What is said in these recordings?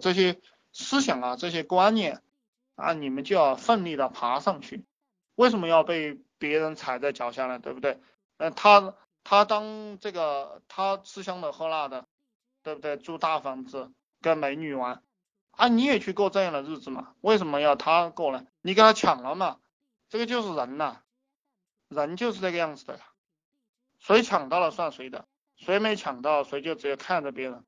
这些思想啊，这些观念啊，你们就要奋力的爬上去。为什么要被别人踩在脚下呢？对不对？呃，他他当这个他吃香的喝辣的，对不对？住大房子，跟美女玩，啊，你也去过这样的日子嘛？为什么要他过呢？你给他抢了嘛？这个就是人呐，人就是这个样子的呀，谁抢到了算谁的，谁没抢到，谁就只有看着别人。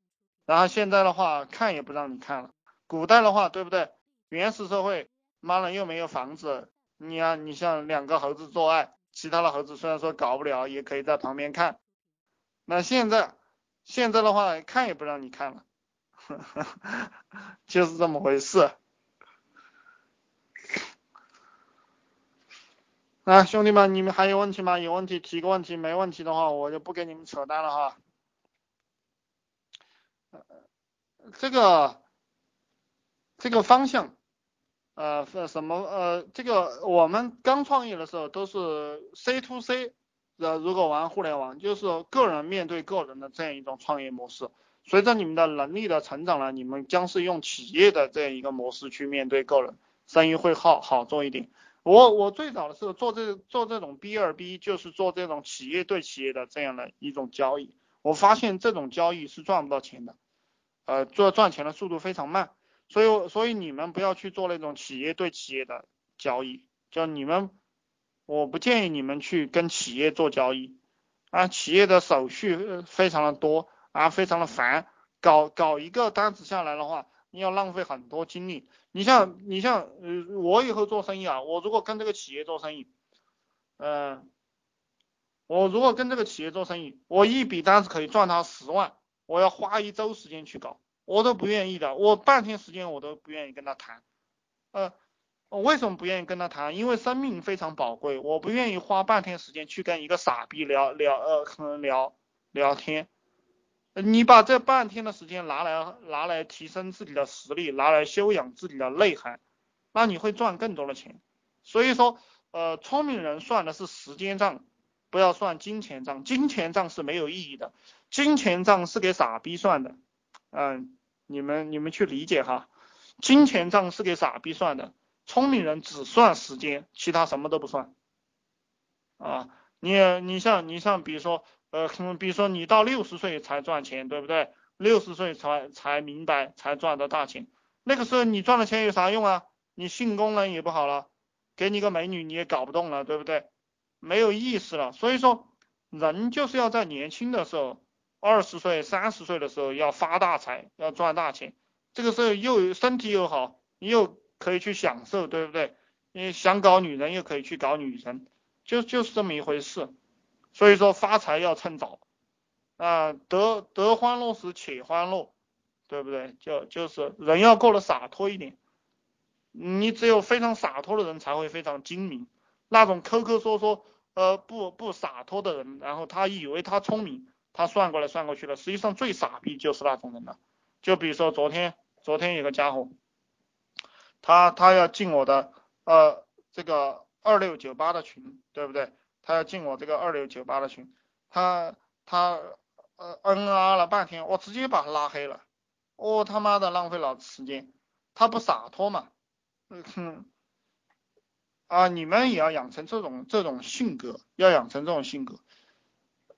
然后现在的话，看也不让你看了。古代的话，对不对？原始社会，妈了又没有房子，你啊，你像两个猴子做爱，其他的猴子虽然说搞不了，也可以在旁边看。那现在，现在的话，看也不让你看了，就是这么回事。啊，兄弟们，你们还有问题吗？有问题提个问题，没问题的话，我就不给你们扯淡了哈。这个这个方向，呃，什么呃，这个我们刚创业的时候都是 C to C，呃，如果玩互联网，就是个人面对个人的这样一种创业模式。随着你们的能力的成长呢，你们将是用企业的这样一个模式去面对个人，生意会好好做一点。我我最早的时候做这做这种 B 二 B，就是做这种企业对企业的这样的一种交易。我发现这种交易是赚不到钱的，呃，做赚钱的速度非常慢。所以所以你们不要去做那种企业对企业的交易，就你们，我不建议你们去跟企业做交易啊，企业的手续非常的多啊，非常的烦，搞搞一个单子下来的话。你要浪费很多精力。你像你像呃，我以后做生意啊，我如果跟这个企业做生意，嗯，我如果跟这个企业做生意，我一笔单子可以赚他十万，我要花一周时间去搞，我都不愿意的，我半天时间我都不愿意跟他谈。呃，我为什么不愿意跟他谈？因为生命非常宝贵，我不愿意花半天时间去跟一个傻逼聊聊呃，可能聊聊天。你把这半天的时间拿来拿来提升自己的实力，拿来修养自己的内涵，那你会赚更多的钱。所以说，呃，聪明人算的是时间账，不要算金钱账。金钱账是没有意义的，金钱账是给傻逼算的。嗯，你们你们去理解哈，金钱账是给傻逼算的，聪明人只算时间，其他什么都不算。啊，你你像你像比如说。呃，比如说你到六十岁才赚钱，对不对？六十岁才才明白，才赚的大钱。那个时候你赚了钱有啥用啊？你性功能也不好了，给你个美女你也搞不动了，对不对？没有意思了。所以说，人就是要在年轻的时候，二十岁、三十岁的时候要发大财，要赚大钱。这个时候又身体又好，又可以去享受，对不对？你想搞女人又可以去搞女人，就就是这么一回事。所以说发财要趁早啊，得得欢乐时且欢乐，对不对？就就是人要过得洒脱一点，你只有非常洒脱的人才会非常精明，那种抠抠缩缩呃不不洒脱的人，然后他以为他聪明，他算过来算过去了，实际上最傻逼就是那种人了。就比如说昨天昨天有个家伙，他他要进我的呃这个二六九八的群，对不对？他要进我这个二六九八的群，他他呃嗯啊了半天，我直接把他拉黑了，我他妈的浪费了时间，他不洒脱嘛，嗯哼，啊你们也要养成这种这种性格，要养成这种性格，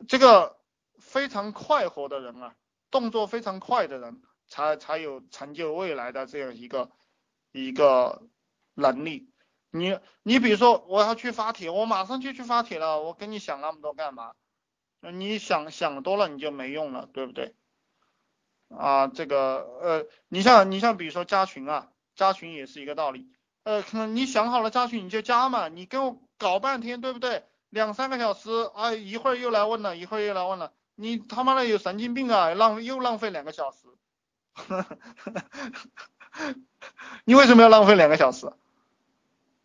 这个非常快活的人啊，动作非常快的人才才有成就未来的这样一个一个能力。你你比如说我要去发帖，我马上就去发帖了，我跟你想那么多干嘛？你想想多了你就没用了，对不对？啊，这个呃，你像你像比如说加群啊，加群也是一个道理，呃，可能你想好了加群你就加嘛，你跟我搞半天对不对？两三个小时啊，一会儿又来问了，一会儿又来问了，你他妈的有神经病啊，浪又浪费两个小时，你为什么要浪费两个小时？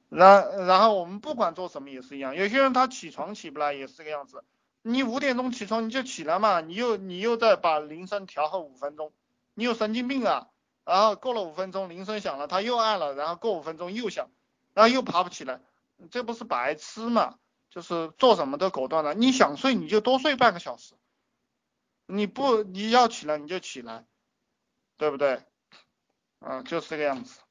然然后我们不管做什么也是一样，有些人他起床起不来也是这个样子。你五点钟起床你就起来嘛，你又你又在把铃声调后五分钟，你有神经病啊？然后过了五分钟铃声响了他又按了，然后过五分钟又响，然后又爬不起来，这不是白痴嘛？就是做什么都果断了，你想睡你就多睡半个小时，你不你要起来你就起来，对不对？嗯，就是这个样子。